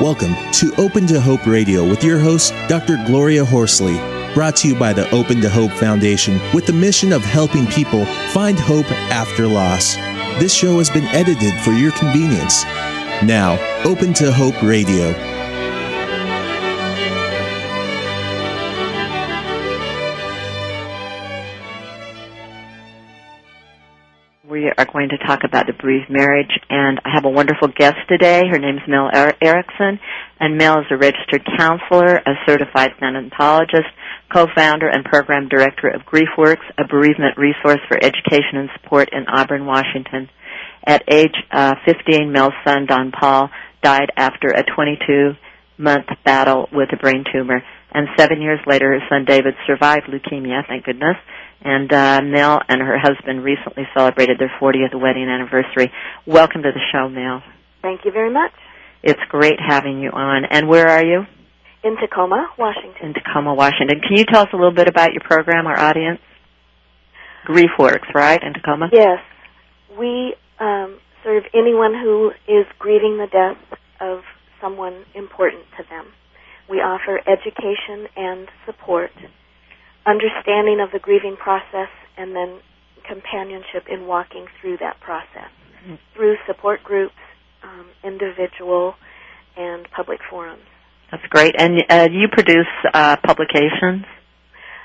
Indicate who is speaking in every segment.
Speaker 1: Welcome to Open to Hope Radio with your host, Dr. Gloria Horsley, brought to you by the Open to Hope Foundation with the mission of helping people find hope after loss. This show has been edited for your convenience. Now, Open to Hope Radio.
Speaker 2: Are going to talk about the marriage, and I have a wonderful guest today. Her name is Mel er- Erickson, and Mel is a registered counselor, a certified thanatologist, co-founder and program director of GriefWorks, a bereavement resource for education and support in Auburn, Washington. At age uh, 15, Mel's son, Don Paul, died after a 22-month battle with a brain tumor, and seven years later, his son David survived leukemia, thank goodness, and uh, Mel and her husband recently celebrated their 40th wedding anniversary. Welcome to the show, Mel.
Speaker 3: Thank you very much.
Speaker 2: It's great having you on. And where are you?
Speaker 3: In Tacoma, Washington.
Speaker 2: In Tacoma, Washington. Can you tell us a little bit about your program, our audience? GriefWorks, right, in Tacoma?
Speaker 3: Yes. We um, serve anyone who is grieving the death of someone important to them. We offer education and support understanding of the grieving process and then companionship in walking through that process mm-hmm. through support groups, um, individual, and public forums.
Speaker 2: That's great. And uh, do you produce uh, publications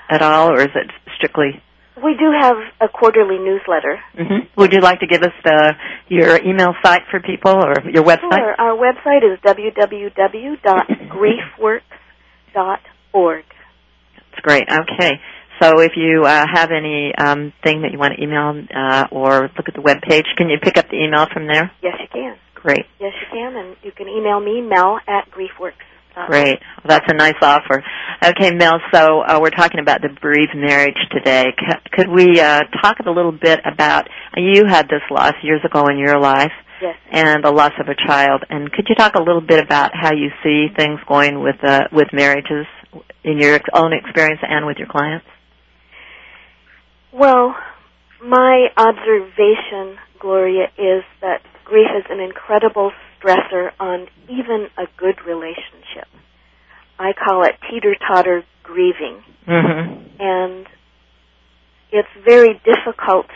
Speaker 2: at all, or is it strictly?
Speaker 3: We do have a quarterly newsletter.
Speaker 2: Mm-hmm. Would you like to give us the, your email site for people or your website?
Speaker 3: Sure. Our website is www.griefworks.org.
Speaker 2: That's great. Okay. So if you uh, have any um, thing that you want to email uh, or look at the web page, can you pick up the email from there?
Speaker 3: Yes, you can.
Speaker 2: Great.
Speaker 3: Yes, you can, and you can email me, Mel at GriefWorks.
Speaker 2: Great. Well, that's a nice offer. Okay, Mel, so uh, we're talking about the bereaved marriage today. C- could we uh, talk a little bit about, you had this loss years ago in your life.
Speaker 3: Yes.
Speaker 2: And the loss of a child. And could you talk a little bit about how you see things going with uh, with marriages in your own experience and with your clients?
Speaker 3: Well, my observation, Gloria, is that grief is an incredible stressor on even a good relationship. I call it teeter-totter grieving.
Speaker 2: Mm-hmm.
Speaker 3: And it's very difficult,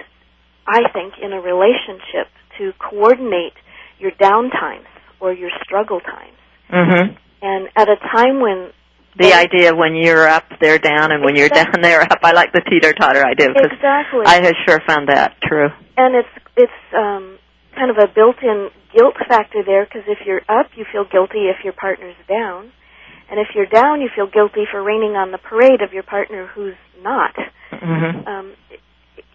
Speaker 3: I think, in a relationship to coordinate your down times or your struggle times.
Speaker 2: Mm-hmm.
Speaker 3: And at a time when
Speaker 2: the idea when you're up, they're down, and when
Speaker 3: exactly.
Speaker 2: you're down, they're up. I like the teeter totter idea because
Speaker 3: exactly.
Speaker 2: I have sure found that true.
Speaker 3: And it's it's um, kind of a built-in guilt factor there because if you're up, you feel guilty if your partner's down, and if you're down, you feel guilty for raining on the parade of your partner who's not.
Speaker 2: Mm-hmm.
Speaker 3: Um, it,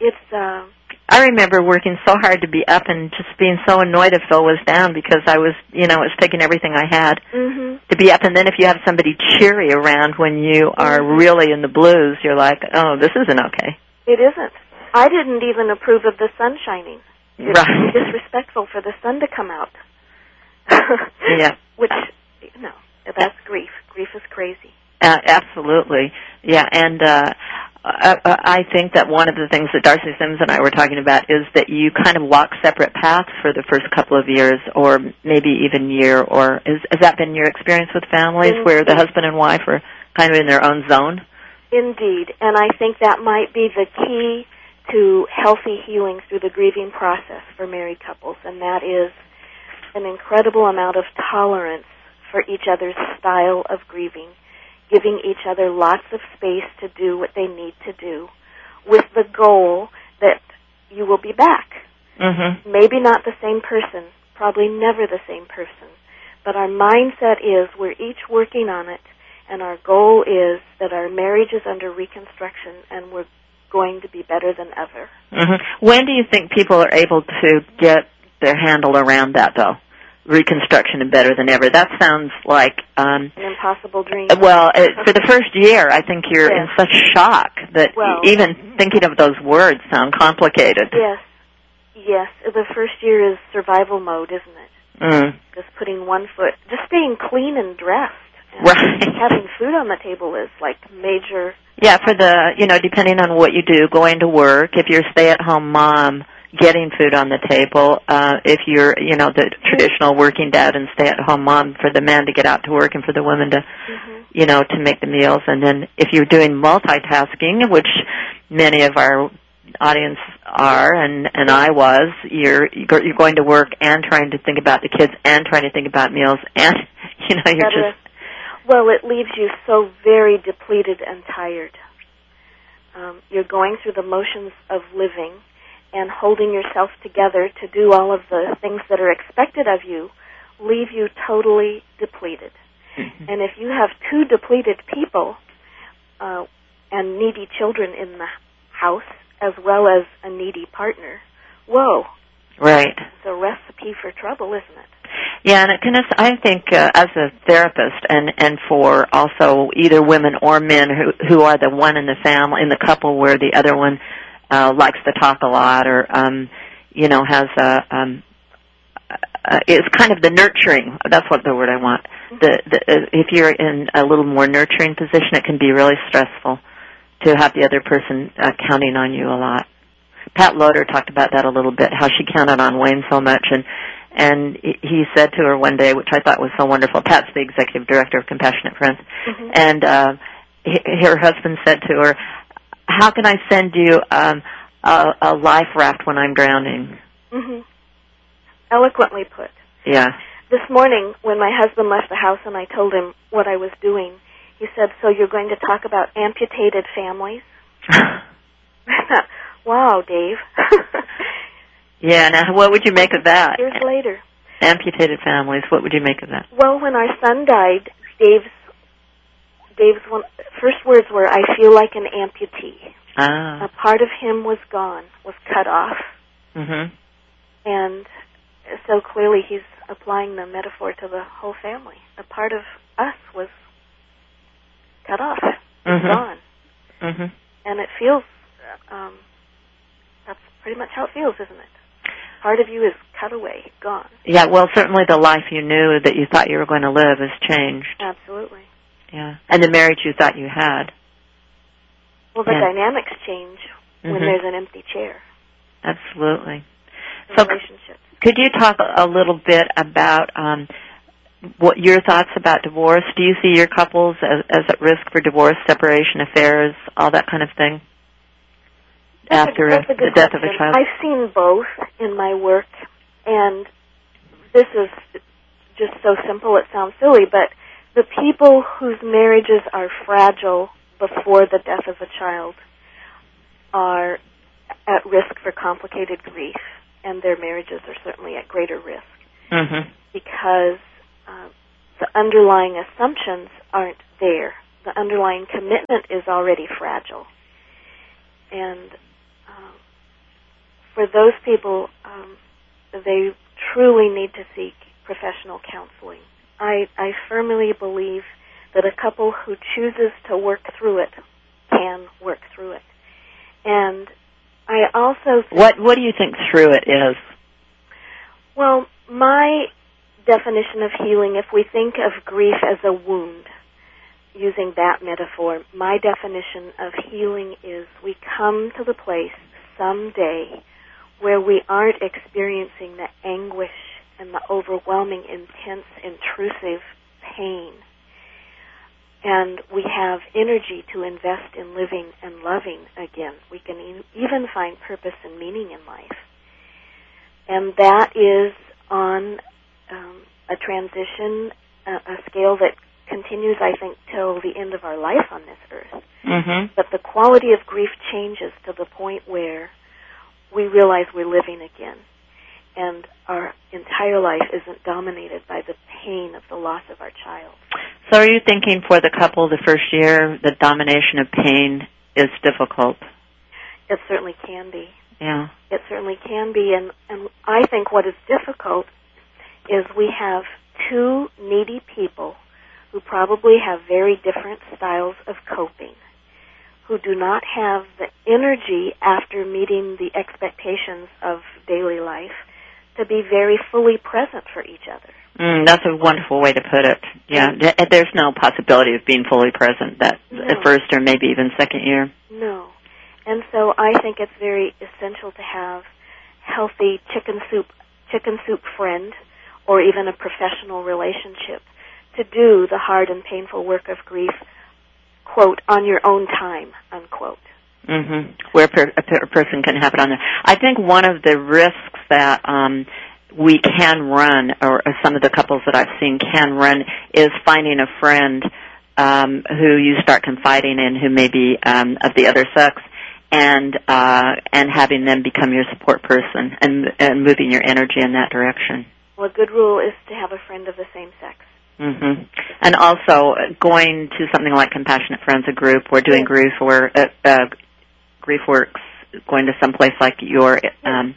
Speaker 3: it's. Uh,
Speaker 2: I remember working so hard to be up and just being so annoyed if Phil was down because I was, you know, it was taking everything I had
Speaker 3: mm-hmm.
Speaker 2: to be up. And then if you have somebody cheery around when you are
Speaker 3: mm-hmm.
Speaker 2: really in the blues, you're like, oh, this isn't okay.
Speaker 3: It isn't. I didn't even approve of the sun shining. It's
Speaker 2: right.
Speaker 3: disrespectful for the sun to come out.
Speaker 2: yeah.
Speaker 3: Which, you know, that's grief. Grief is crazy.
Speaker 2: Uh, absolutely. Yeah, and uh I, I think that one of the things that Darcie Sims and I were talking about is that you kind of walk separate paths for the first couple of years, or maybe even year. Or is, has that been your experience with families
Speaker 3: Indeed.
Speaker 2: where the husband and wife are kind of in their own zone?
Speaker 3: Indeed, and I think that might be the key to healthy healing through the grieving process for married couples, and that is an incredible amount of tolerance for each other's style of grieving giving each other lots of space to do what they need to do with the goal that you will be back.
Speaker 2: Mm-hmm.
Speaker 3: Maybe not the same person, probably never the same person, but our mindset is we're each working on it and our goal is that our marriage is under reconstruction and we're going to be better than ever.
Speaker 2: Mm-hmm. When do you think people are able to get their handle around that though? Reconstruction and better than ever. That sounds like um
Speaker 3: an impossible dream.
Speaker 2: Well, it, for the first year, I think you're
Speaker 3: yes.
Speaker 2: in such shock that
Speaker 3: well,
Speaker 2: even thinking of those words sound complicated.
Speaker 3: Yes. Yes, the first year is survival mode, isn't it?
Speaker 2: Mm.
Speaker 3: Just putting one foot, just staying clean and dressed. And
Speaker 2: right.
Speaker 3: Having food on the table is like major.
Speaker 2: Yeah, for the, you know, depending on what you do, going to work, if you're a stay-at-home mom, getting food on the table. Uh, if you're, you know, the traditional working dad and stay-at-home mom, for the man to get out to work and for the woman to,
Speaker 3: hmm
Speaker 2: you know, to make the meals. And then if you're doing multitasking, which many of our audience are, and and I was, you're you're going to work and trying to think about the kids and trying to think about meals and you know you're just
Speaker 3: well, it leaves you so very depleted and tired. Um, you're going through the motions of living and holding yourself together to do all of the things that are expected of you leave you totally depleted.
Speaker 2: Mhm.
Speaker 3: And if you have two depleted people uh, and needy children in the house, as well as a needy partner, whoa,
Speaker 2: right.
Speaker 3: it's a recipe for trouble, isn't it?
Speaker 2: Yeah, and it can. I think uh, as a therapist, and and for also either women or men who who are the one in the family in the couple where the other one uh, likes to talk a lot, or um, you know has a um, uh, it's kind of the nurturing. That's what the word I want. The, the uh, if you're in a little more nurturing position, it can be really stressful to have the other person uh, counting on you a lot. Pat Loder talked about that a little bit, how she counted on Wayne so much, and and he- said to her one day, which I thought was so wonderful. Pat's the executive director of Compassionate Friends,
Speaker 3: Mhm.
Speaker 2: and uh, he- her husband said to her, "How can I send you um, a, a life raft when I'm drowning?"
Speaker 3: Mm-hmm. Eloquently put.
Speaker 2: Yeah.
Speaker 3: This morning, when my husband left the house and I told him what I was doing, he said, "So you're going to talk about amputated families?" "Wow, Dave."
Speaker 2: yeah. Now, what would you make of that?
Speaker 3: Years later,
Speaker 2: Amputated families. What would you make of that?
Speaker 3: well, when our son died, Dave's Dave's one, first words were, "I feel like an amputee."
Speaker 2: Ah.
Speaker 3: A part of him was gone, was cut off,
Speaker 2: Mhm.
Speaker 3: and so clearly he's applying the metaphor to the whole family. A part of us was cut off,
Speaker 2: Mhm.
Speaker 3: gone.
Speaker 2: Mhm.
Speaker 3: and it feels um, that's pretty much how it feels, isn't it? Part of you is cut away, gone.
Speaker 2: Yeah. Well, certainly the life you knew that you thought you were going to live has changed.
Speaker 3: Absolutely.
Speaker 2: Yeah. And the marriage you thought you had.
Speaker 3: Well, the
Speaker 2: Yeah.
Speaker 3: dynamics change when
Speaker 2: Mhm.
Speaker 3: there's an empty chair.
Speaker 2: Absolutely.
Speaker 3: in
Speaker 2: So-
Speaker 3: relationships.
Speaker 2: Could you talk a little bit about um, what your thoughts about divorce? Do you see your couples as, as at risk for divorce, separation, affairs, all that kind of thing
Speaker 3: That's
Speaker 2: after
Speaker 3: that's a
Speaker 2: the death of a child?
Speaker 3: I've seen both in my work, and this is just so simple it sounds silly, but the people whose marriages are fragile before the death of a child are at risk for complicated grief, and their marriages are certainly at greater risk
Speaker 2: mm-hmm.
Speaker 3: because uh, the underlying assumptions aren't there. The underlying commitment is already fragile. And um, for those people, um, they truly need to seek professional counseling. I, I firmly believe that a couple who chooses to work through it can work through it. And I also think
Speaker 2: What What do you think through it is?
Speaker 3: well, my definition of healing, if we think of grief as a wound, using that metaphor, my definition of healing is we come to the place someday where we aren't experiencing the anguish and the overwhelming, intense, intrusive pain. And we have energy to invest in living and loving again. We can e- even find purpose and meaning in life and that is on um, a transition, a, a scale that continues, I think, till the end of our life on this earth.
Speaker 2: Mm-hmm.
Speaker 3: But the quality of grief changes to the point where we realize we're living again, and our entire life isn't dominated by the pain of the loss of our child.
Speaker 2: So, are you thinking for the couple the first year the domination of pain is difficult?
Speaker 3: It certainly can be.
Speaker 2: Yeah.
Speaker 3: It certainly can be, and, and I think what is difficult is we have two needy people who probably have very different styles of coping, who do not have the energy after meeting the expectations of daily life to be very fully present for each other.
Speaker 2: Mm, that's a wonderful way to put it. Yeah, there's no possibility of being fully present that
Speaker 3: No.
Speaker 2: first or maybe even second year.
Speaker 3: No. And so I think it's very essential to have healthy chicken soup chicken soup friend or even a professional relationship to do the hard and painful work of grief quote on your own time unquote
Speaker 2: hmm Where per, a, per, a person can have it on there. I think one of the risks that um, we can run, or, or some of the couples that I've seen can run, is finding a friend um, who you start confiding in, who may be um, of the other sex, and uh, and having them become your support person, and and moving your energy in that direction.
Speaker 3: well a good rule is to have a friend of the same sex
Speaker 2: Mm-hmm. And also uh, going to something like Compassionate Friends, a group, or doing
Speaker 3: Yeah.
Speaker 2: grief or uh, uh, grief works, going to some place like your um,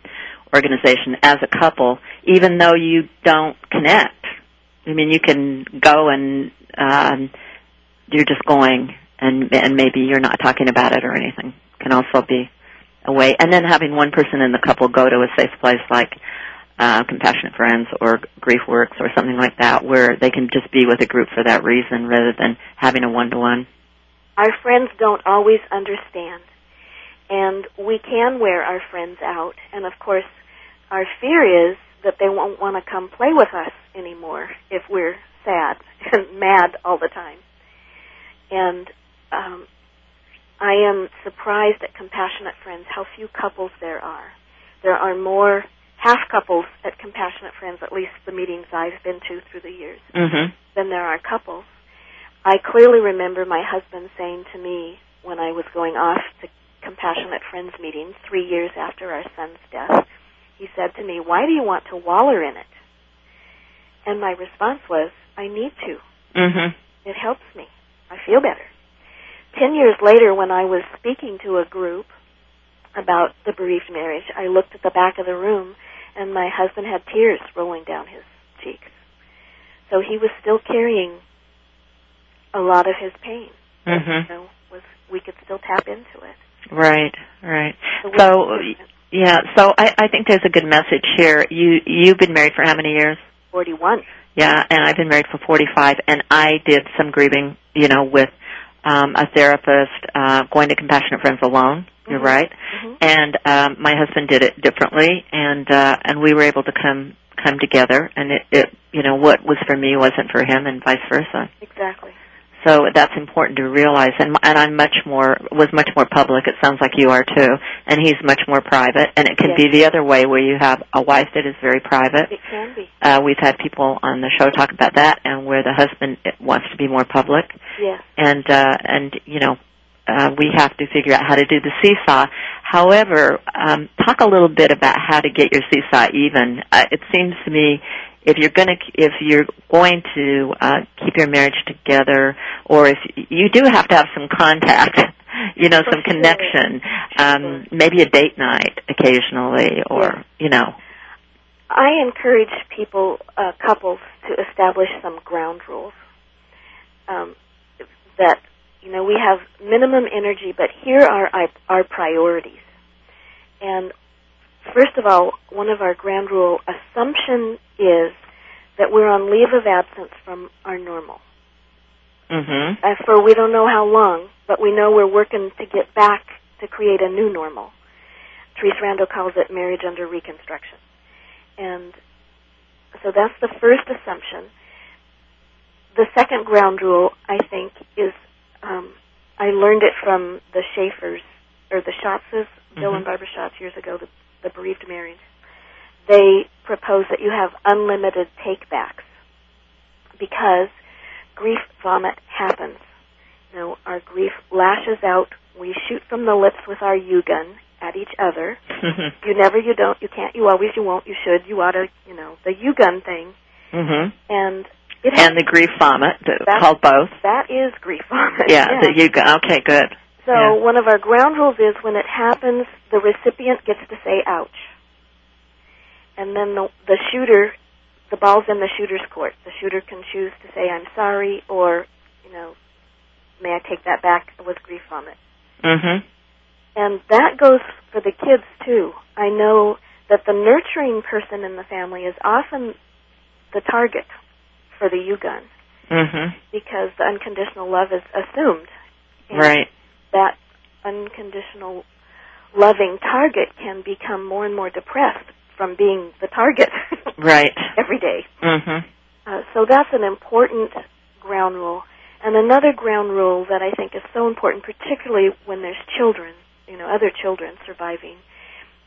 Speaker 2: organization as a couple, even though you don't connect. I mean, you can go and um, you're just going, and and maybe you're not talking about it or anything. Can also be a way. And then having one person in the couple go to a safe place like uh, Compassionate Friends or Grief Works or something like that, where they can just be with a group for that reason rather than having a one-to-one.
Speaker 3: our friends don't always understand and we can wear our friends out and of course our fear is that they won't want to come play with us anymore if we're sad and mad all the time and um i am surprised at compassionate friends how few couples there are there are more half couples at compassionate friends at least the meetings i've been to through the years
Speaker 2: Mm-hmm.
Speaker 3: than there are couples. I clearly remember my husband saying to me when I was going off to Compassionate Friends meetings three years after our son's death, he said to me, Why do you want to waller in it? And my response was, I need to.
Speaker 2: Mm-hmm.
Speaker 3: It helps me. I feel better. Ten years later, when I was speaking to a group about the bereaved marriage, I looked at the back of the room and my husband had tears rolling down his cheeks. So he was still carrying a lot of his pain.
Speaker 2: Mm-hmm.
Speaker 3: Know, was we could still tap into it.
Speaker 2: Right, right.
Speaker 3: So,
Speaker 2: yeah, so I, I think there's a good message here. You, you've been married for how many years?
Speaker 3: 41.
Speaker 2: Yeah, and I've been married for 45, and I did some grieving, you know, with um, a therapist, uh, going to Compassionate Friends alone. You're
Speaker 3: Mhm.
Speaker 2: right.
Speaker 3: Mhm.
Speaker 2: And um, my husband did it differently, and uh, and we were able to come come together. And it, it, you know, what was for me wasn't for him, and vice versa.
Speaker 3: Exactly.
Speaker 2: So that's important to realize. And and I'm much more was much more public. It sounds like you are too. And he's much more private. And it can
Speaker 3: Yes.
Speaker 2: be the other way, where you have a wife that is very private.
Speaker 3: It can be.
Speaker 2: Uh, we've had people on the show talk about that, and where the husband wants to be more public,
Speaker 3: Yes.
Speaker 2: and uh, and you know, uh, we have to figure out how to do the seesaw. However, um, talk a little bit about how to get your seesaw even. Uh, it seems to me if you're going to if you're going to uh, keep your marriage together, or if you do have to have some contact. You know,
Speaker 3: For
Speaker 2: some
Speaker 3: sure.
Speaker 2: connection, um,
Speaker 3: Sure.
Speaker 2: maybe a date night occasionally, or you know,
Speaker 3: I encourage people, uh, couples, to establish some ground rules. Um, that you know we have minimum energy, but here are our, our priorities. And first of all, one of our ground rule assumption is that we're on leave of absence from our normal.
Speaker 2: mhm,
Speaker 3: Uh, for we don't know how long, but we know we're working to get back to create a new normal. Therese Rando calls it marriage under reconstruction. And so that's the first assumption. The second ground rule, I think, is um, I learned it from the Schaefers, or the Schatzes, Bill
Speaker 2: Mhm.
Speaker 3: and Barbara Schatz years ago, the, the bereaved married. They propose that you have unlimited takebacks because grief vomit happens. You know, our grief lashes out. We shoot from the lips with our U gun at each other.
Speaker 2: mhm,
Speaker 3: You never, you don't, you can't, you always, you won't, you should, you ought to, you know, the U gun thing.
Speaker 2: mhm.
Speaker 3: And it
Speaker 2: And the grief vomit, th-
Speaker 3: That's-
Speaker 2: called both.
Speaker 3: that is grief vomit.
Speaker 2: Yeah, the you go. Okay, good.
Speaker 3: So
Speaker 2: yeah.
Speaker 3: one of our ground rules is when it happens, the recipient gets to say "ouch," and then the the shooter, the ball's in the shooter's court. The shooter can choose to say "I'm sorry" or, you know, "May I take that back?" It was grief vomit,
Speaker 2: Mhm.
Speaker 3: and that goes for the kids too. I know that the nurturing person in the family is often the target for the U gun
Speaker 2: Mhm.
Speaker 3: because the unconditional love is assumed. And
Speaker 2: Right.
Speaker 3: That unconditional loving target can become more and more depressed from being the target
Speaker 2: right
Speaker 3: every day.
Speaker 2: mhm
Speaker 3: Uh, so that's an important ground rule. And another ground rule that I think is so important, particularly when there's children, you know, other children surviving,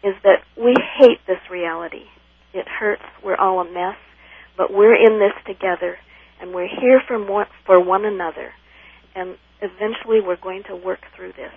Speaker 3: is that we hate this reality. It hurts. We're all a mess, but we're in this together, and we're here for one, for one another. And eventually, we're going to work through this.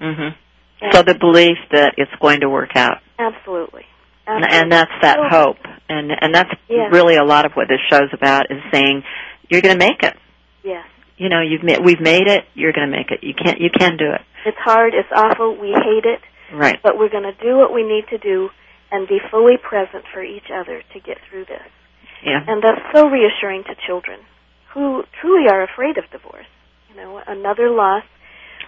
Speaker 2: Mm-hmm. so the belief that it's going to work out
Speaker 3: Absolutely.
Speaker 2: and,
Speaker 3: Absolutely.
Speaker 2: and that's that
Speaker 3: So-
Speaker 2: hope and and that's
Speaker 3: Yes.
Speaker 2: really a lot of what this show's about is saying you're going to make it
Speaker 3: Yes.
Speaker 2: you know you've ma- we've made it you're going to make it you can't you can do it
Speaker 3: It's hard. It's awful. We hate it.
Speaker 2: right
Speaker 3: but we're going to do what we need to do and be fully present for each other to get through this.
Speaker 2: yeah
Speaker 3: And that's so reassuring to children who truly are afraid of divorce. You know, another loss.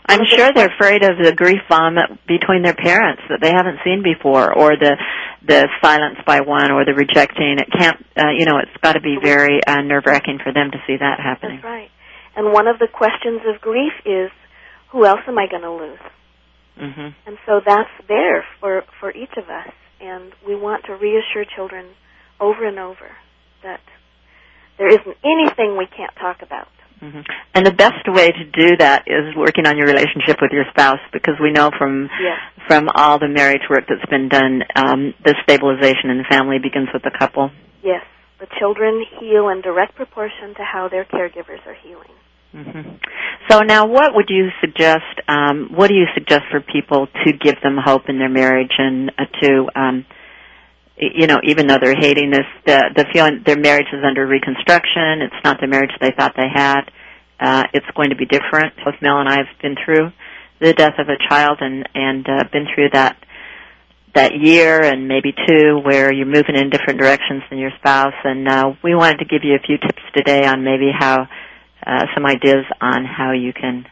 Speaker 2: I'm
Speaker 3: One of the
Speaker 2: sure they're afraid of the grief vomit between their parents that they haven't seen before, or the the silence by one, or the rejecting. It can't, uh, you know, it's got to be very uh, nerve wracking for them to see that happening.
Speaker 3: That's right. And one of the questions of grief is, who else am I going to lose?
Speaker 2: hmm
Speaker 3: And so that's there for for each of us, and we want to reassure children over and over that there isn't anything we can't talk about.
Speaker 2: Hmm And the best way to do that is working on your relationship with your spouse, because we know from
Speaker 3: Yes.
Speaker 2: from all the marriage work that's been done, um, the stabilization in the family begins with the couple.
Speaker 3: Yes, the children heal in direct proportion to how their caregivers are healing.
Speaker 2: hmm So now, what would you suggest? Um, what do you suggest for people to give them hope in their marriage and uh, to, um, you know, even though they're hating this, the the feeling their marriage is under reconstruction. It's not the marriage they thought they had. Uh, it's going to be different. Both Mel and I have been through the death of a child and and uh, been through that that year and maybe two where you're moving in different directions than your spouse. And uh, we wanted to give you a few tips today on maybe how uh, some ideas on how you can,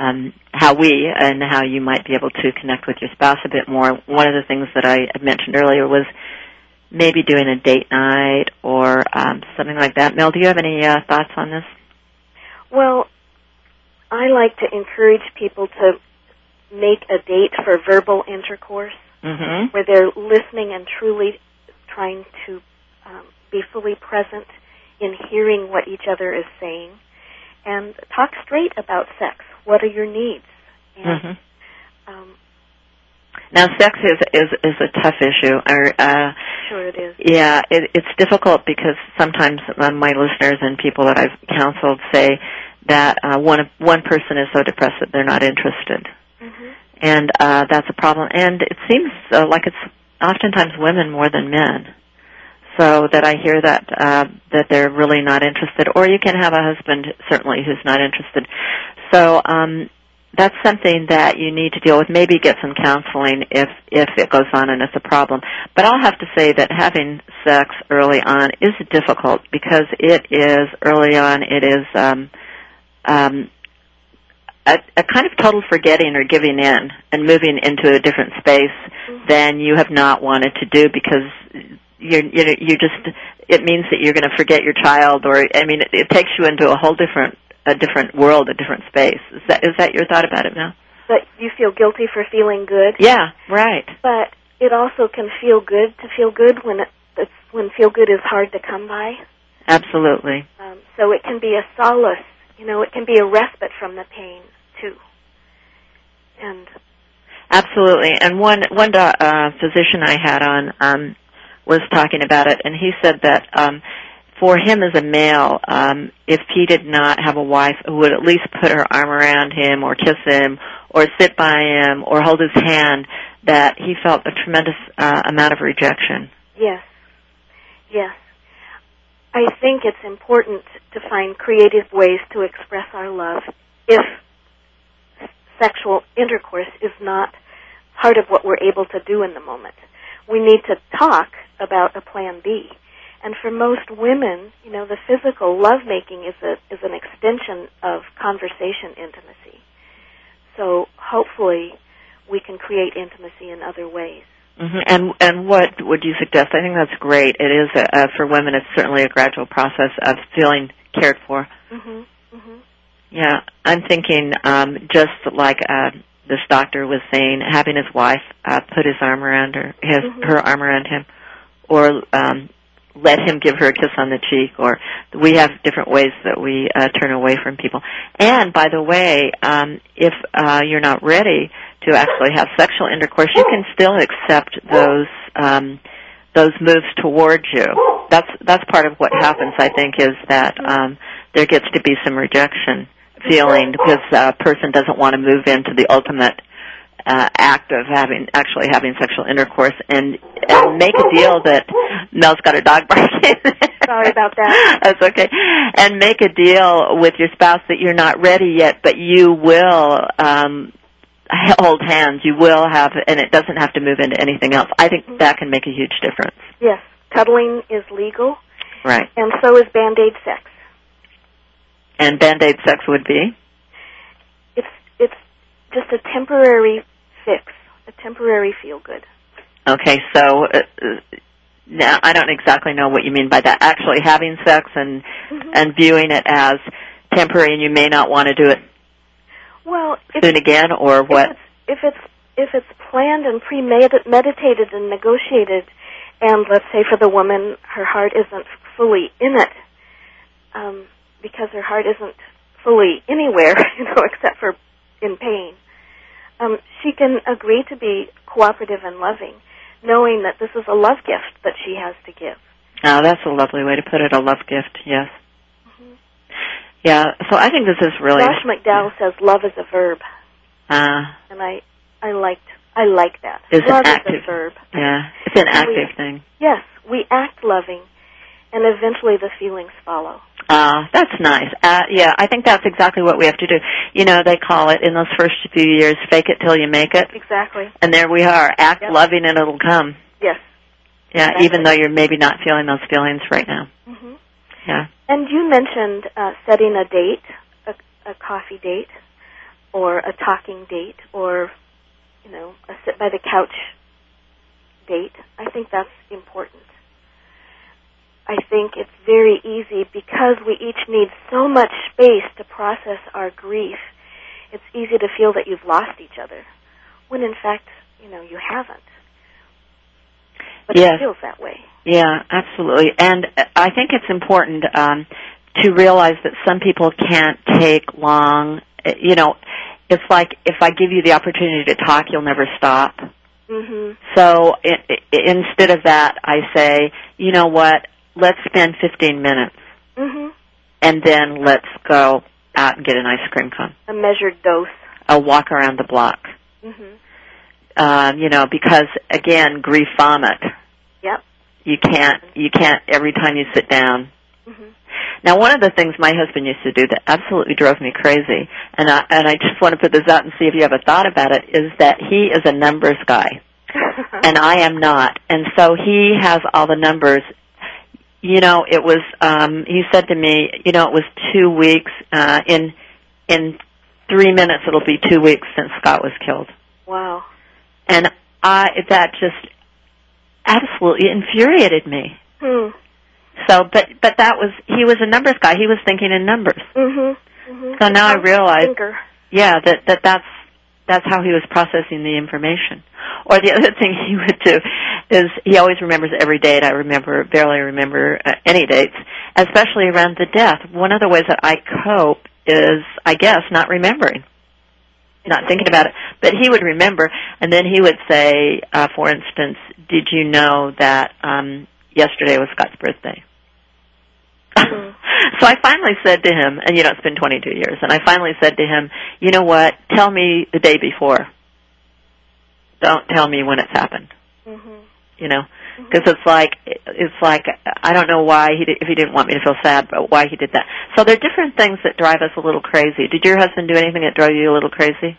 Speaker 2: um, how we and how you might be able to connect with your spouse a bit more. One of the things that I had mentioned earlier was maybe doing a date night or um, something like that. Mel, do you have any uh, thoughts on this?
Speaker 3: Well, I like to encourage people to make a date for verbal intercourse
Speaker 2: Mm-hmm.
Speaker 3: where they're listening and truly trying to um, be fully present in hearing what each other is saying and talk straight about sex. What are your needs? And
Speaker 2: Mm-hmm.
Speaker 3: um,
Speaker 2: Now, sex is is is a tough issue. Or, uh,
Speaker 3: sure it is.
Speaker 2: Yeah, it, it's difficult because sometimes uh, my listeners and people that I've counseled say that uh, one one person is so depressed that they're not interested,
Speaker 3: hmm
Speaker 2: and uh, that's a problem. And it seems uh, like it's oftentimes women more than men. So that I hear that uh, that they're really not interested, or you can have a husband certainly who's not interested. So um, that's something that you need to deal with. Maybe get some counseling if if it goes on and it's a problem. But I'll have to say that having sex early on is difficult because it is early on. It is um, um, a, a kind of total forgetting or giving in and moving into a different space
Speaker 3: Mhm.
Speaker 2: than you have not wanted to do because you're you know you just it means that you're going to forget your child or I mean it, it takes you into a whole different a different world, a different space. Is that is that your thought about it now?
Speaker 3: But you feel guilty for feeling good.
Speaker 2: Yeah, right.
Speaker 3: But it also can feel good to feel good when it, it's, when feel good is hard to come by.
Speaker 2: Absolutely.
Speaker 3: Um, so it can be a solace. You know, it can be a respite from the pain too. And
Speaker 2: Absolutely. And one one do- uh, physician I had on um, was talking about it, and he said that um, for him as a male, um, if he did not have a wife who would at least put her arm around him, or kiss him, or sit by him, or hold his hand, that he felt a tremendous uh, amount of rejection.
Speaker 3: yes, yes, I think it's important to find creative ways to express our love if sexual intercourse is not part of what we're able to do in the moment. We need to talk about a plan B. And for most women, you know, the physical lovemaking is a is an extension of conversation intimacy. So hopefully we can create intimacy in other ways.
Speaker 2: hmm And and what would you suggest? I think that's great. It is a, uh, for women. It's certainly a gradual process of feeling cared for.
Speaker 3: Mhm. Mhm.
Speaker 2: Yeah, I'm thinking um, just like uh, this doctor was saying having his wife uh, put his arm around her, his
Speaker 3: Mhm.
Speaker 2: her arm around him, or um, let him give her a kiss on the cheek, or we have different ways that we uh, turn away from people. And by the way, um, if uh, you're not ready to actually have sexual intercourse, you can still accept those um, those moves towards you. That's that's part of what happens. I think is that um, there gets to be some rejection feeling because a person doesn't want to move into the ultimate uh, act of having actually having sexual intercourse and and make a deal that Mel's got a dog barking.
Speaker 3: Sorry about that.
Speaker 2: That's okay. And make a deal with your spouse that you're not ready yet, but you will um hold hands. You will have, and it doesn't have to move into anything else. I think that can make a huge difference.
Speaker 3: Yes, cuddling is legal,
Speaker 2: Right.
Speaker 3: and so is band-aid sex.
Speaker 2: And band-aid sex would be?
Speaker 3: It's it's just a temporary fix, a temporary feel-good.
Speaker 2: Okay, so uh, uh, now I don't exactly know what you mean by that. Actually having sex and
Speaker 3: Mhm.
Speaker 2: and viewing it as temporary and you may not want to do it
Speaker 3: Well, if,
Speaker 2: soon again or what?
Speaker 3: if it's if it's if it's planned and premeditated and negotiated, and let's say for the woman her heart isn't fully in it, um, because her heart isn't fully anywhere, you know, except for in pain, um, she can agree to be cooperative and loving, knowing that this is a love gift that she has to give.
Speaker 2: Oh, that's a lovely way to put it, a love gift, yes.
Speaker 3: Mhm.
Speaker 2: Yeah, so I think this is really
Speaker 3: Josh McDowell says love is a verb,
Speaker 2: uh
Speaker 3: and I I liked I like that.
Speaker 2: It's an active-
Speaker 3: is a verb.
Speaker 2: yeah, it's an
Speaker 3: And we-
Speaker 2: active thing.
Speaker 3: Yes, we act loving, and eventually the feelings follow.
Speaker 2: Uh, that's nice. Uh, yeah, I think that's exactly what we have to do. You know, they call it in those first few years, fake it till you make it.
Speaker 3: Exactly.
Speaker 2: And there we are. Act
Speaker 3: Yep.
Speaker 2: loving and it'll come.
Speaker 3: Yes.
Speaker 2: Yeah,
Speaker 3: Exactly.
Speaker 2: even though you're maybe not feeling those feelings right now.
Speaker 3: hmm
Speaker 2: Yeah.
Speaker 3: And you mentioned uh, setting a date, a, a coffee date, or a talking date, or you know, a sit by the couch date. I think that's important. I think it's very easy because we each need so much space to process our grief. It's easy to feel that you've lost each other, when in fact, you know, you haven't. But
Speaker 2: Yes.
Speaker 3: it feels that way.
Speaker 2: Yeah, absolutely. And I think it's important um, to realize that some people can't take long. You know, it's like if I give you the opportunity to talk, you'll never stop.
Speaker 3: Mhm.
Speaker 2: So i i instead of that, I say, you know what? Let's spend 15 minutes,
Speaker 3: Mhm.
Speaker 2: and then let's go out and get an ice cream cone.
Speaker 3: A measured dose.
Speaker 2: A walk around the block.
Speaker 3: Mhm.
Speaker 2: Um, you know, because again, grief vomit.
Speaker 3: Yep.
Speaker 2: You can't. You can't every time you sit down.
Speaker 3: Mhm.
Speaker 2: Now, one of the things my husband used to do that absolutely drove me crazy, and I and I just want to put this out and see if you have a thought about it, is that he is a numbers guy, and I am not, and so he has all the numbers. You know, it was. um He said to me, you know, it was two weeks. Uh, in in three minutes, it'll be two weeks since Scott was killed,
Speaker 3: wow.
Speaker 2: and I that just absolutely infuriated me.
Speaker 3: Hmm.
Speaker 2: So, but but that was he was a numbers guy. He was thinking in numbers.
Speaker 3: Mhm. Mhm.
Speaker 2: So now I realize-. Yeah, that that that's that's how he was processing the information. Or the other thing he would do is he always remembers every date. I remember barely remember uh, any dates, especially around the death. One of the ways that I cope is, I guess, not remembering, not thinking about it. But he would remember, and then he would say, uh, for instance, "Did you know that um, yesterday was Scott's birthday?"
Speaker 3: Mhm.
Speaker 2: So I finally said to him, and you know, it's been 22 years, and I finally said to him, you know what? Tell me the day before. Don't tell me when it's happened.
Speaker 3: Mhm.
Speaker 2: You know, because it's like it's like I don't know why he did, if he didn't want me to feel sad, but why he did that. So there are different things that drive us a little crazy. Did your husband do anything that drove you a little crazy?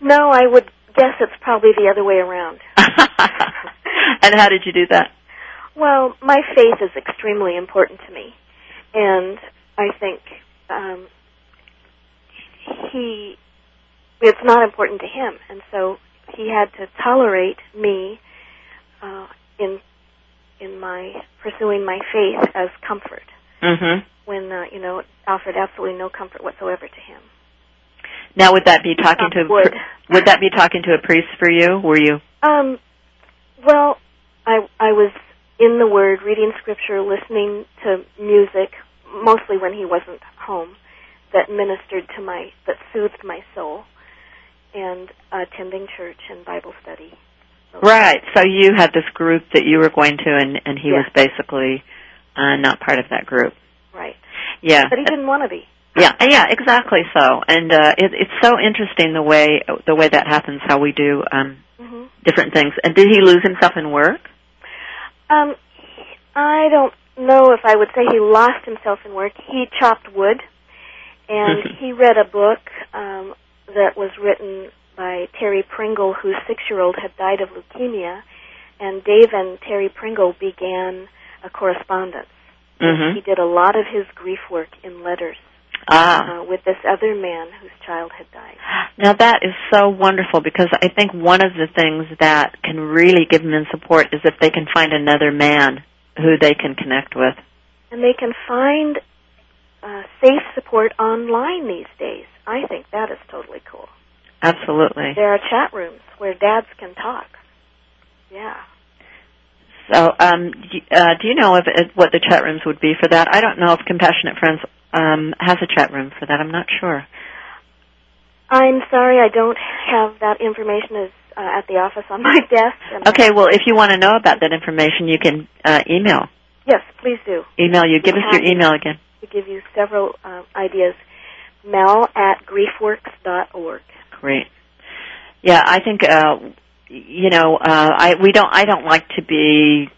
Speaker 3: No, I would guess it's probably the other way around.
Speaker 2: and how did you do that?
Speaker 3: Well, my faith is extremely important to me, and I think um, he it's not important to him, and so he had to tolerate me uh, in in my pursuing my faith as comfort
Speaker 2: Mhm.
Speaker 3: when uh, you know it offered absolutely no comfort whatsoever to him.
Speaker 2: Now, would that be talking to
Speaker 3: wood.
Speaker 2: would that be talking to a priest for you? Were you?
Speaker 3: Um, well, I I was in the Word, reading Scripture, listening to music, mostly when he wasn't home, that ministered to my that soothed my soul, and attending church and Bible study.
Speaker 2: Right. So you had this group that you were going to, and and he
Speaker 3: Yeah.
Speaker 2: was basically uh, not part of that group.
Speaker 3: Right.
Speaker 2: Yeah.
Speaker 3: But he didn't want to be.
Speaker 2: Yeah, yeah, exactly so. And uh it, it's so interesting the way the way that happens, how we do um
Speaker 3: hmm
Speaker 2: different things. And did he lose himself in work?
Speaker 3: Um, I don't know if I would say he lost himself in work. He chopped wood, and he read a book um, that was written by Terry Pringle, whose six-year-old had died of leukemia, and Dave and Terry Pringle began a correspondence.
Speaker 2: Mhm.
Speaker 3: He did a lot of his grief work in letters
Speaker 2: Ah.
Speaker 3: uh, with this other man whose child had died.
Speaker 2: Now that is so wonderful because I think one of the things that can really give men support is if they can find another man who they can connect with.
Speaker 3: And they can find uh, safe support online these days. I think that is totally cool.
Speaker 2: Absolutely.
Speaker 3: There are chat rooms where dads can talk. Yeah.
Speaker 2: So, um, do, uh, do you know if, if what the chat rooms would be for that? I don't know if Compassionate Friends um, has a chat room for that. I'm not sure.
Speaker 3: I'm sorry I don't have that information as uh, at the office on my desk.
Speaker 2: Okay, well, if you want to know about that information, you can uh, email.
Speaker 3: Yes, please do.
Speaker 2: Email you. Give us your email again.
Speaker 3: To give you several uh, ideas. Mel at griefworks.org.
Speaker 2: Great. Yeah, I think uh, you know uh, I we don't I don't like to be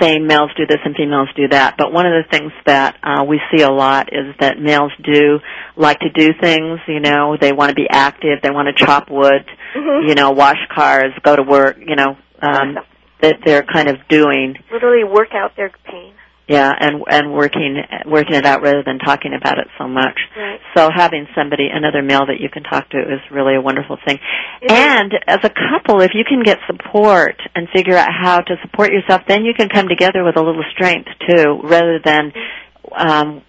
Speaker 2: saying males do this and females do that, but one of the things that uh, we see a lot is that males do like to do things. You know, they want to be active. They want to chop wood.
Speaker 3: Mm-hmm.
Speaker 2: You know, wash cars, go to work. You know, um, that they're kind of doing.
Speaker 3: Literally work out their pain.
Speaker 2: Yeah, and and working working it out rather than talking about it so much.
Speaker 3: Right.
Speaker 2: So having somebody, another male that you can talk to, is really a wonderful thing.
Speaker 3: It is.
Speaker 2: And as a couple, if you can get support and figure out how to support yourself, then you can come together with a little strength too, rather than um,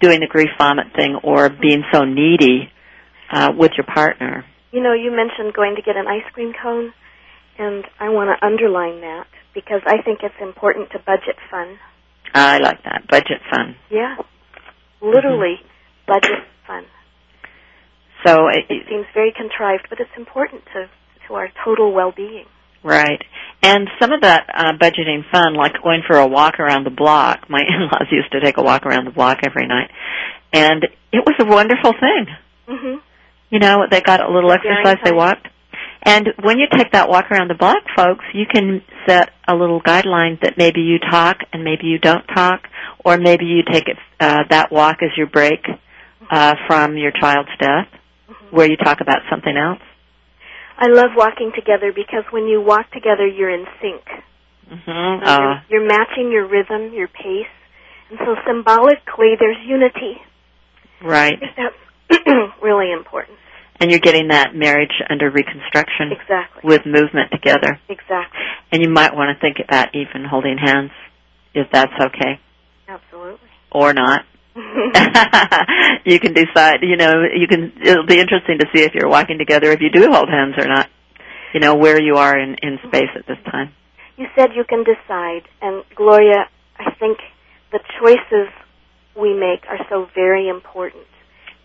Speaker 2: doing the grief vomit thing or being so needy uh, with your partner.
Speaker 3: You know, you mentioned going to get an ice cream cone, and I want to underline that because I think it's important to budget fun.
Speaker 2: I like that budget fun.
Speaker 3: Yeah. Literally, budget fun.
Speaker 2: So it,
Speaker 3: It seems very contrived, but it's important to to our total well-being.
Speaker 2: Right. And some of that uh, budgeting fun, like going for a walk around the block. My in-laws used to take a walk around the block every night, and it was a wonderful thing.
Speaker 3: hmm
Speaker 2: You know, they got a little exercise. They walked, and when you take that walk around the block, folks, you can set a little guideline that maybe you talk and maybe you don't talk, or maybe you take it uh, that walk as your break uh, from your child's death,
Speaker 3: hmm
Speaker 2: where you talk about something else.
Speaker 3: I love walking together because when you walk together, you're in sync.
Speaker 2: Mm-hmm.
Speaker 3: So
Speaker 2: Uh,
Speaker 3: you're, you're matching your rhythm, your pace, and so symbolically, there's unity.
Speaker 2: right.
Speaker 3: I think that's really important.
Speaker 2: And you're getting that marriage under reconstruction
Speaker 3: Exactly.
Speaker 2: with movement together.
Speaker 3: Exactly.
Speaker 2: And you might want to think about even holding hands, if that's okay,
Speaker 3: Absolutely.
Speaker 2: or not. you can decide. You know, you can. It'll be interesting to see if you're walking together if you do hold hands or not. You know where you are in in space at this time.
Speaker 3: You said you can decide, and Gloria, I think the choices we make are so very important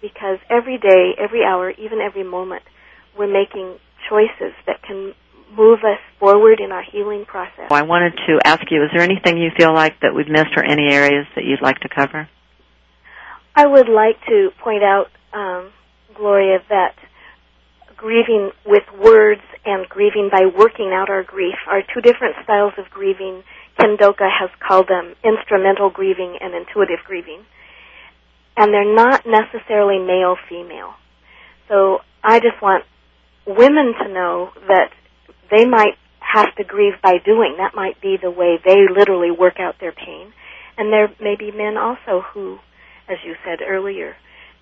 Speaker 3: because every day, every hour, even every moment, we're making choices that can move us forward in our healing process.
Speaker 2: I wanted to ask you: Is there anything you feel like that we've missed, or any areas that you'd like to cover?
Speaker 3: I would like to point out, um, Gloria, that grieving with words and grieving by working out our grief are two different styles of grieving. Ken Doka has called them instrumental grieving and intuitive grieving. And they're not necessarily male female. So I just want women to know that they might have to grieve by doing. That might be the way they literally work out their pain. And there may be men also who, as you said earlier,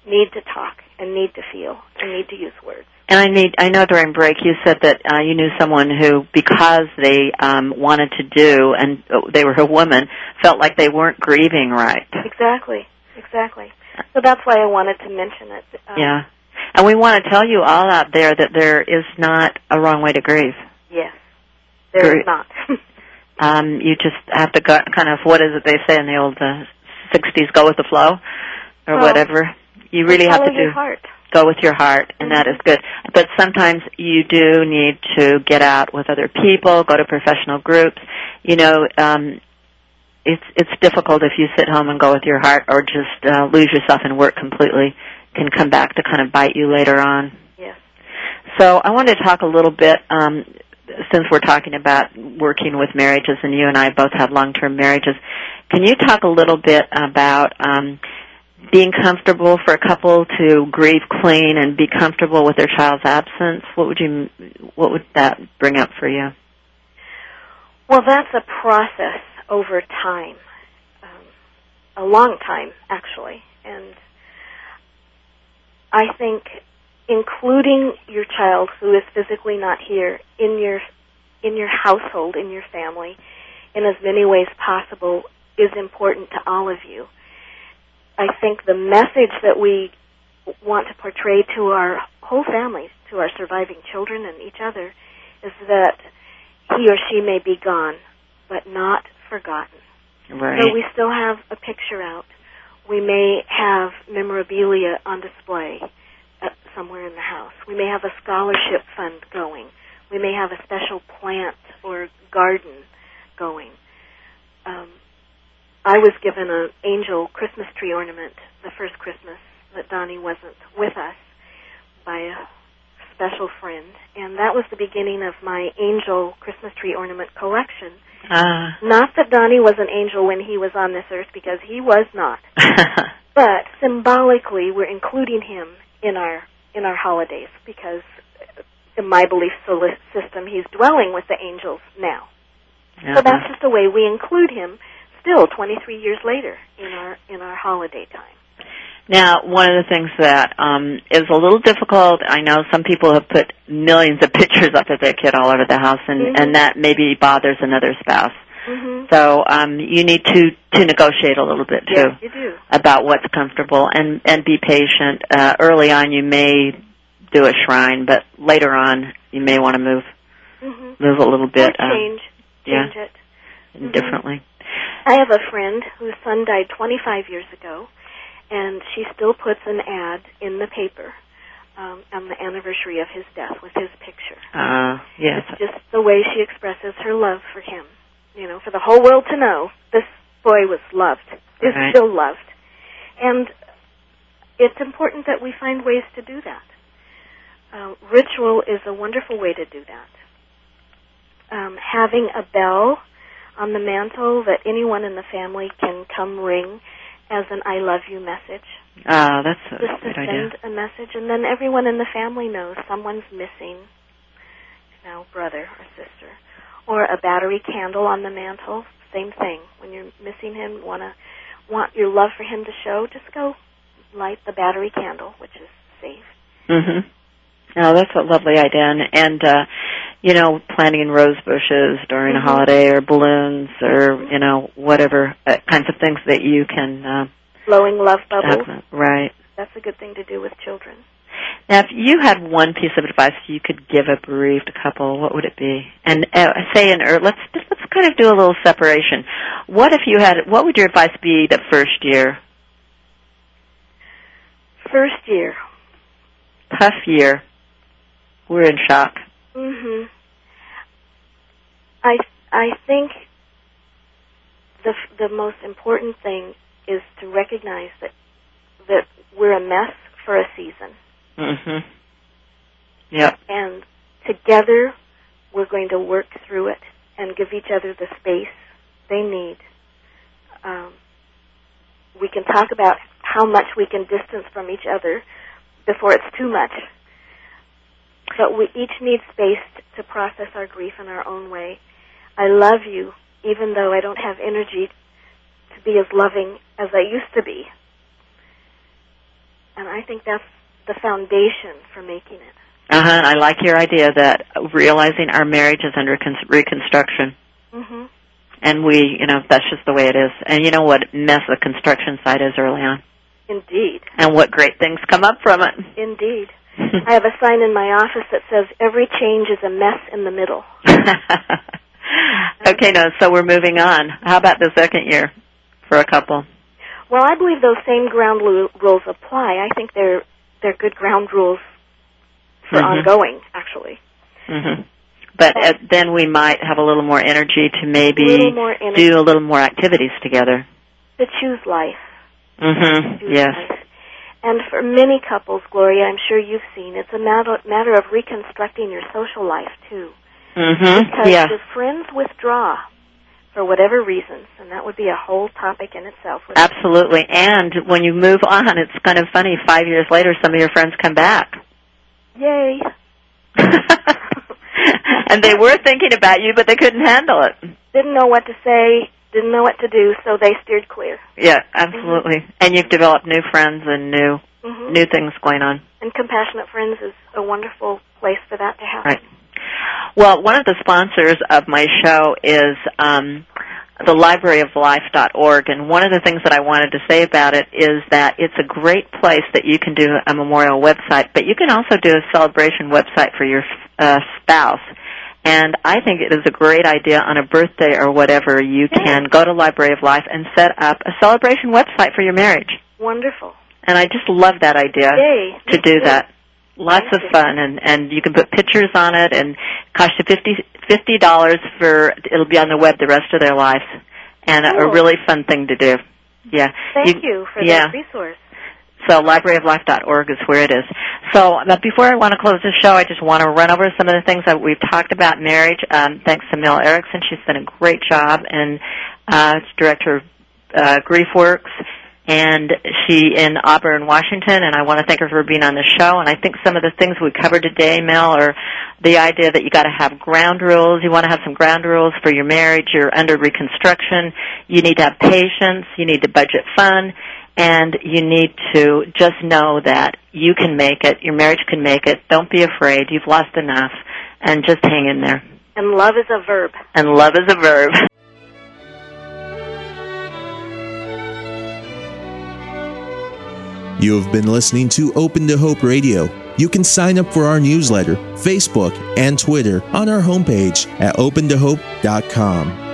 Speaker 3: need to talk and need to feel and need to use words.
Speaker 2: And I need, I know during break you said that uh, you knew someone who, because they um, wanted to do and uh, they were a woman, felt like they weren't grieving right.
Speaker 3: Exactly, exactly. So that's why I wanted to mention it. Um,
Speaker 2: Yeah. And we want to tell you all out there that there is not a wrong way to grieve.
Speaker 3: Yes, there
Speaker 2: Gr-
Speaker 3: is not.
Speaker 2: Um, you just have to go, kind of what is it they say in the old uh, '60s? Go with the flow, or
Speaker 3: Well,
Speaker 2: whatever. You really have to
Speaker 3: your
Speaker 2: do
Speaker 3: heart.
Speaker 2: go with your heart, and that is good. But sometimes you do need to get out with other people, go to professional groups. You know, um, it's it's difficult if you sit home and go with your heart, or just uh, lose yourself in work completely. Can come back to kind of bite you later on.
Speaker 3: Yes.
Speaker 2: So I wanted to talk a little bit, um, since we're talking about working with marriages, and you and I both have long-term marriages. Can you talk a little bit about um, being comfortable for a couple to grieve clean and be comfortable with their child's absence? What would you, what would that bring up for you?
Speaker 3: Well, that's a process over time, um, a long time actually, and I think including your child who is physically not here in your in your household, in your family, in as many ways possible is important to all of you. I think the message that we want to portray to our whole families, to our surviving children and each other, is that he or she may be gone, but not forgotten.
Speaker 2: Right.
Speaker 3: So we still have a picture out. We may have memorabilia on display uh, somewhere in the house. We may have a scholarship fund going. We may have a special plant or garden going. Um, I was given an angel Christmas tree ornament the first Christmas that Donnie wasn't with us by a special friend, and that was the beginning of my angel Christmas tree ornament collection.
Speaker 2: Ah.
Speaker 3: Not that Donnie was an angel when he was on this earth, because he was not. But symbolically, we're including him in our in our holidays because, in my belief system, he's dwelling with the angels now. So that's just the way we include him. Still, 23 years later, in our in our holiday time.
Speaker 2: Now, one of the things that um, is a little difficult, I know some people have put millions of pictures up of their kid all over the house, and,
Speaker 3: Mhm.
Speaker 2: and that maybe bothers another spouse.
Speaker 3: Mm-hmm.
Speaker 2: So um, you need to to negotiate a little bit too
Speaker 3: Yes, you do.
Speaker 2: about what's comfortable, and and be patient. Uh, early on, you may do a shrine, but later on, you may want to move
Speaker 3: Mm-hmm.
Speaker 2: move a little bit
Speaker 3: or
Speaker 2: um,
Speaker 3: change,
Speaker 2: yeah.
Speaker 3: change it. Mhm.
Speaker 2: differently.
Speaker 3: I have a friend whose son died 25 years ago, and she still puts an ad in the paper um, on the anniversary of his death with his picture.
Speaker 2: Uh, yes,
Speaker 3: It's just the way she expresses her love for him. You know, for the whole world to know this boy was loved, is
Speaker 2: Right.
Speaker 3: still loved. And it's important that we find ways to do that. Uh, ritual is a wonderful way to do that. Um, having a bell on the mantle that anyone in the family can come ring as an I love you message
Speaker 2: uh, that's a
Speaker 3: just to
Speaker 2: good idea.
Speaker 3: send a message, and then everyone in the family knows someone's missing, you know, brother or sister, or a battery candle on the mantle. Same thing. When you're missing him, want to want your love for him to show, just go light the battery candle, which is safe.
Speaker 2: hmm Oh, that's a lovely idea, and, uh, you know, planting rose bushes during
Speaker 3: Mhm.
Speaker 2: a holiday, or balloons, or you know, whatever uh, kinds of things that you can. Uh,
Speaker 3: Blowing love bubbles.
Speaker 2: have- right.
Speaker 3: That's a good thing to do with children.
Speaker 2: Now, if you had one piece of advice you could give a bereaved couple, what would it be? And uh, say in or let's let's kind of do a little separation. What if you had? What would your advice be the first year?
Speaker 3: First year.
Speaker 2: Tough year. We're in shock.
Speaker 3: Mhm. I I think the the most important thing is to recognize that that we're a mess for a season,
Speaker 2: hmm Yep.
Speaker 3: and together we're going to work through it and give each other the space they need. Um, we can talk about how much we can distance from each other before it's too much. But we each need space to process our grief in our own way. I love you, even though I don't have energy to be as loving as I used to be. And I think that's the foundation for making it.
Speaker 2: Uh huh. I like your idea that realizing our marriage is under con- reconstruction,
Speaker 3: hmm
Speaker 2: and we, you know, that's just the way it is. And you know what mess the construction site is early on,
Speaker 3: Indeed.
Speaker 2: and what great things come up from it.
Speaker 3: Indeed. I have a sign in my office that says every change is a mess in the middle.
Speaker 2: okay, no, so we're moving on. How about the second year for a couple?
Speaker 3: Well, I believe those same ground rules apply. I think they're they're good ground rules for
Speaker 2: Mhm.
Speaker 3: ongoing, actually.
Speaker 2: hmm But uh, then we might have a little more energy to maybe
Speaker 3: more energy
Speaker 2: do a little more activities together.
Speaker 3: to choose life.
Speaker 2: hmm
Speaker 3: choose
Speaker 2: Yes.
Speaker 3: life. And for many couples, Gloria, I'm sure you've seen, it's a matter matter of reconstructing your social life too.
Speaker 2: hmm
Speaker 3: Because
Speaker 2: Yeah.
Speaker 3: if friends withdraw for whatever reasons, and that would be a whole topic in itself.
Speaker 2: Absolutely. And when you move on, it's kind of funny. Five years later, some of your friends come back.
Speaker 3: Yay!
Speaker 2: and they were thinking about you, but they couldn't handle it.
Speaker 3: Didn't know what to say, didn't know what to do, so they steered clear.
Speaker 2: Yeah, absolutely. And you've developed new friends and new
Speaker 3: hmm
Speaker 2: new things going on.
Speaker 3: And Compassionate Friends is a wonderful place for that to happen.
Speaker 2: Right. Well, one of the sponsors of my show is um, the libraryoflife.org, and one of the things that I wanted to say about it is that it's a great place that you can do a memorial website, but you can also do a celebration website for your uh, spouse. And I think it is a great idea on a birthday or whatever, you can go to Library of Life and set up a celebration website for your marriage.
Speaker 3: Wonderful.
Speaker 2: And I just love that idea
Speaker 3: Yay.
Speaker 2: to do that. Lots of fun, and and you can put pictures on it, and cost you fifty fifty dollars for it'll be on the web the rest of their lives, and a, a really fun thing to do. Yeah.
Speaker 3: Thank you, for
Speaker 2: yeah.
Speaker 3: that resource.
Speaker 2: So libraryoflife.org is where it is. So but before I want to close the show, I just want to run over some of the things that we've talked about marriage. Um, thanks to Mel Erickson. She's done a great job, and uh, director of uh, GriefWorks, and she in Auburn, Washington. And I want to thank her for being on the show. And I think some of the things we covered today, Mel, are the idea that you got to have ground rules. You want to have some ground rules for your marriage. You're under reconstruction. You need to have patience. You need to budget fun and you need to just know that you can make it. Your marriage can make it. Don't be afraid. You've lost enough, and just hang in there.
Speaker 3: And love is a verb.
Speaker 2: And love is a verb.
Speaker 1: You have been listening to Open to Hope Radio. You can sign up for our newsletter, Facebook, and Twitter on our homepage at opentohope.com.